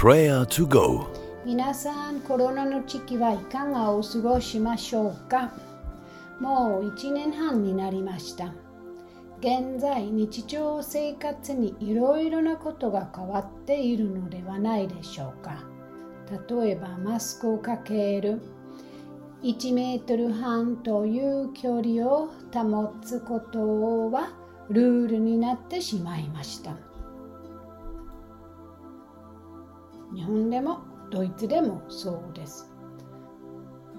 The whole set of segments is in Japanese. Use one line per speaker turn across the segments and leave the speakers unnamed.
Prayer to Go.
皆さんコロナの時期はいかがお過ごしましょうか？もう1年半になりました。現在日常生活にいろいろなことが変わっているのではないでしょうか？例えばマスクをかける。1メートル半という距離を保つことはルールになってしまいました。日本でもドイツでもそうです。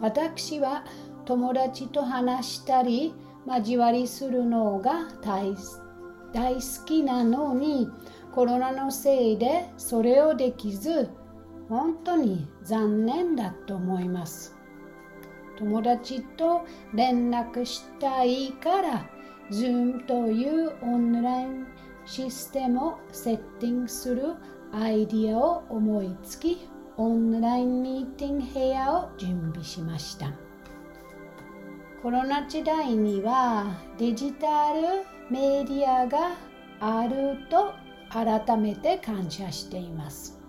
私は友達と話したり交わりするのが大大好きなのにコロナのせいでそれをできず本当に残念だと思います。友達と連絡したいから Zoom というオンラインシステムをセッティングするアイディアを思いつきオンラインミーティング部屋を準備しました。コロナ時代にはデジタルメディアがあると改めて感謝しています。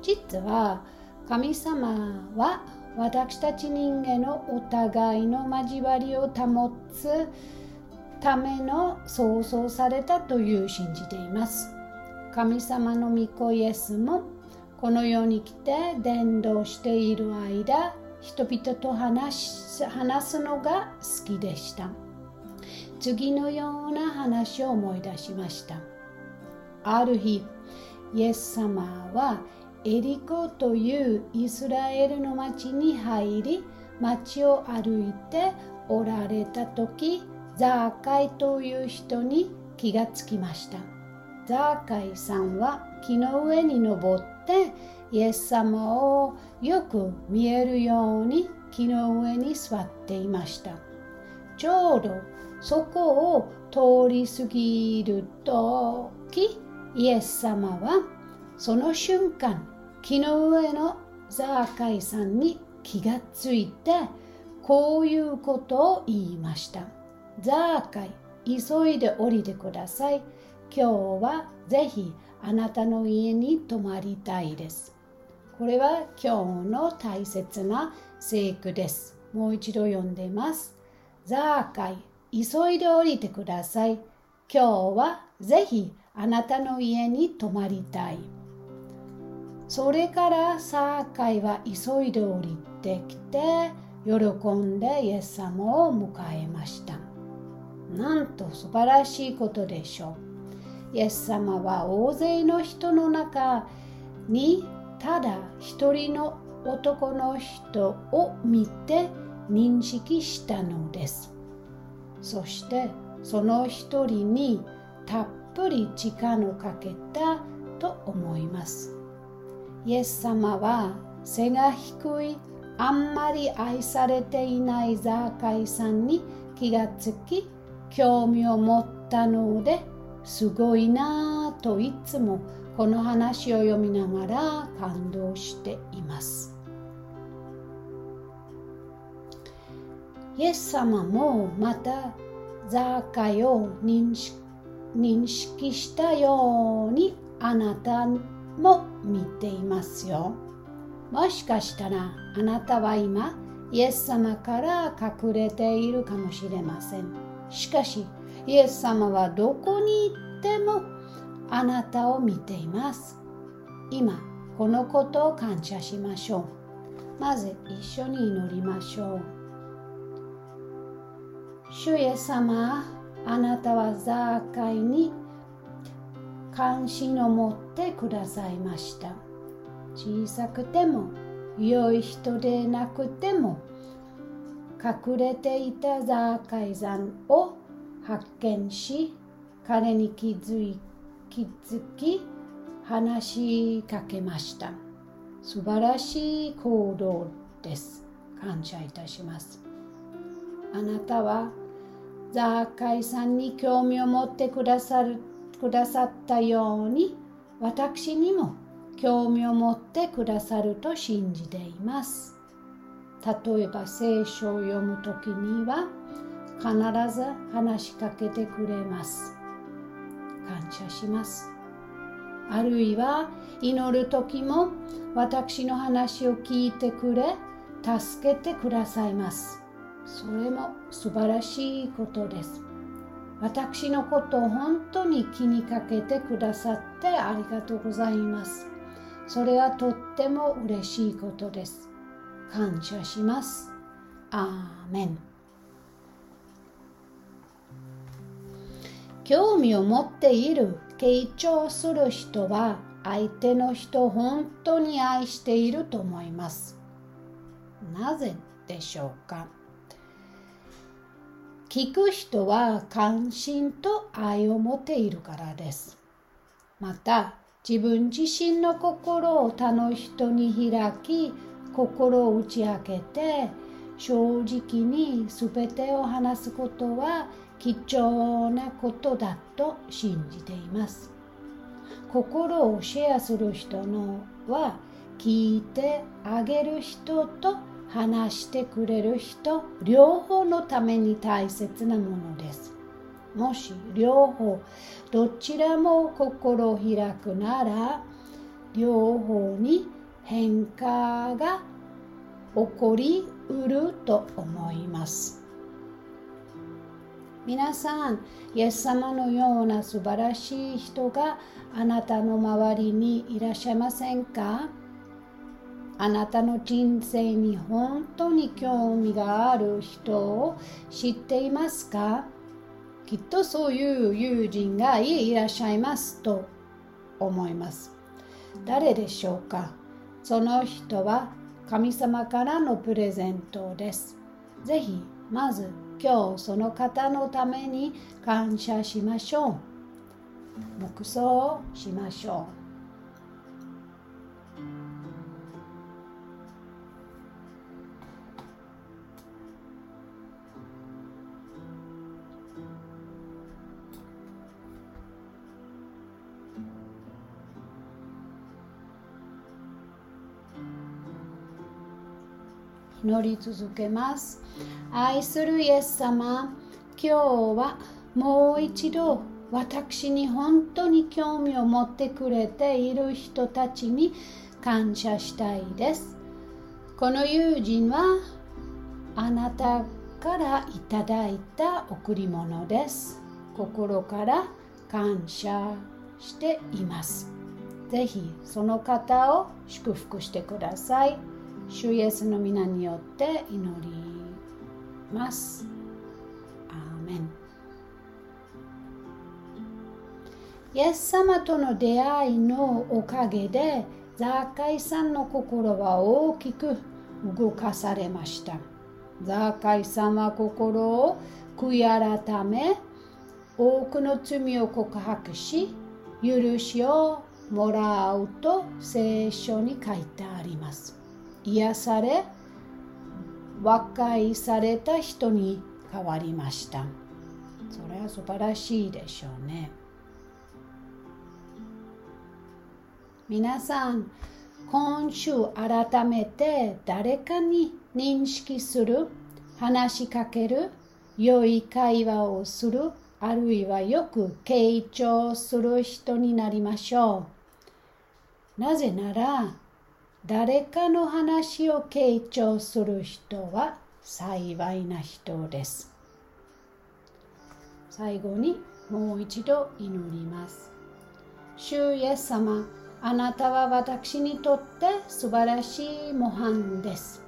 実は神様は私たち人間のお互いの交わりを保つための創造されたという信じています。神様の御子イエスもこの世に来て伝道している間人々と話話すのが好きでした。次のような話を思い出しました。ある日イエス様はエリコというイスラエルの町に入り町を歩いておられた時ザーカイという人に気がつきました。ザーカイさんは木の上に登ってイエス様をよく見えるように木の上に座っていました。ちょうどそこを通り過ぎる時イエス様はその瞬間木の上のザーカイさんに気がついてこういうことを言いました。ザーカイ急いで降りてください。今日はぜひあなたの家に泊まりたいです。これは今日の大切な聖句です。もう一度読んでます。ザーカイ急いで降りてください。今日はぜひあなたの家に泊まりたい。それからサーカイは急いで降りてきて喜んでイエス様を迎えました。なんと素晴らしいことでしょう。イエス様は大勢の人の中にただ一人の男の人を見て認識したのです。そしてその一人にたっぷり力をかけたと思います。イエス様は背が低いあんまり愛されていないザーカイさんに気がつき興味を持ったのですごいなぁといつもこの話を読みながら感動しています。イエス様もまたザーカイを認識したようにあなたも見ていますよ。もしかしたらあなたは今イエス様から隠れているかもしれません。しかしイエス様はどこに行ってもあなたを見ています。今このことを感謝しましょう。まず一緒に祈りましょう。主イエス様あなたはザーカイに関心を持ってくださいました。小さくても良い人でなくても隠れていたザーカイ山を発見し彼に気づい気づき話しかけました。素晴らしい行動です。感謝いたします。あなたはザーカイさんに興味を持ってくださるくださったように私にも興味を持ってくださると信じています。例えば聖書を読む時には必ず話しかけてくれます。感謝します。あるいは祈る時も私の話を聞いてくれ助けてくださいます。それも素晴らしいことです。私のことを本当に気にかけてくださってありがとうございます。それはとっても嬉しいことです。感謝します。アーメン。興味を持っている傾聴する人は相手の人を本当に愛していると思います。なぜでしょうか？聞く人は関心と愛を持っているからです。また自分自身の心を他の人に開き心を打ち明けて正直に全てを話すことは貴重なことだと信じています。心をシェアする人のは聞いてあげる人と話してくれる人両方のために大切なものです。もし両方どちらも心を開くなら両方に変化が起こりうると思います。皆さんイエス様のような素晴らしい人があなたの周りにいらっしゃいませんか？あなたの人生に本当に興味がある人を知っていますか？きっとそういう友人がいらっしゃいますと思います。誰でしょうか？その人は神様からのプレゼントです。ぜひまず今日その方のために感謝しましょう。黙想しましょう。祈り続けます。愛するイエス様、今日はもう一度私に本当に興味を持ってくれている人たちに感謝したいです。この友人はあなたからいただいた贈り物です。心から感謝しています。ぜひその方を祝福してください。主イエスの皆によって祈ります。アーメンイエス様との出会いのおかげでザーカイさんの心は大きく動かされました。ザーカイさんは心を悔い改め多くの罪を告白し許しをもらうと聖書に書いてあります。癒され和解された人に変わりました。それは素晴らしいでしょうね。皆さん今週改めて誰かに認識する話しかける良い会話をするあるいはよく傾聴する人になりましょう。なぜなら誰かの話を傾聴する人は幸いな人です。最後にもう一度祈ります。主イエス様、あなたは私にとって素晴らしい模範です。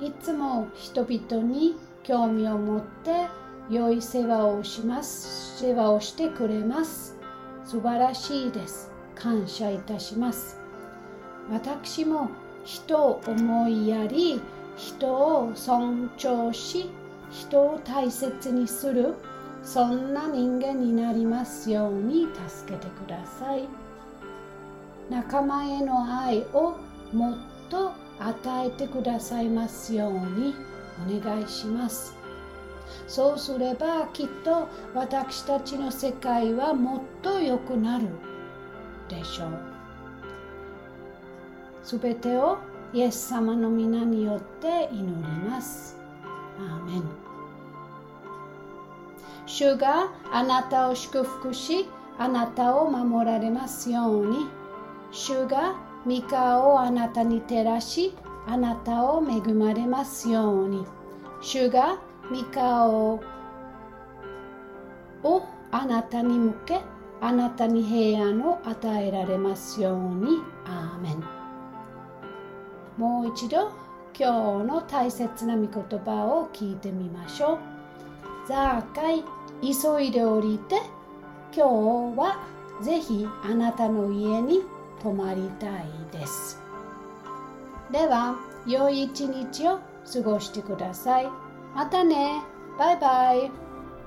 いつも人々に興味を持って良い世話をします。世話をしてくれます。素晴らしいです。感謝いたします。私も人を思いやり人を尊重し人を大切にするそんな人間になりますように助けてください。仲間への愛をもっと与えてくださいますようにお願いします。そうすればきっと私たちの世界はもっと良くなるでしょう。すべてをイエス様の皆によって祈ります。アーメン主があなたを祝福し、あなたを守られますように。主が御顔をあなたに照らし、あなたを恵まれますように。主が御顔をあなたに向け、あなたに平安を与えられますように。アーメン。もう一度今日の大切な御言葉を聞いてみましょう。ザーカイ、急いで降りて、今日はぜひあなたの家に泊まりたいです。では、良い一日を過ごしてください。またね。バイバイ。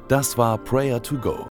Das war Prayer to Go.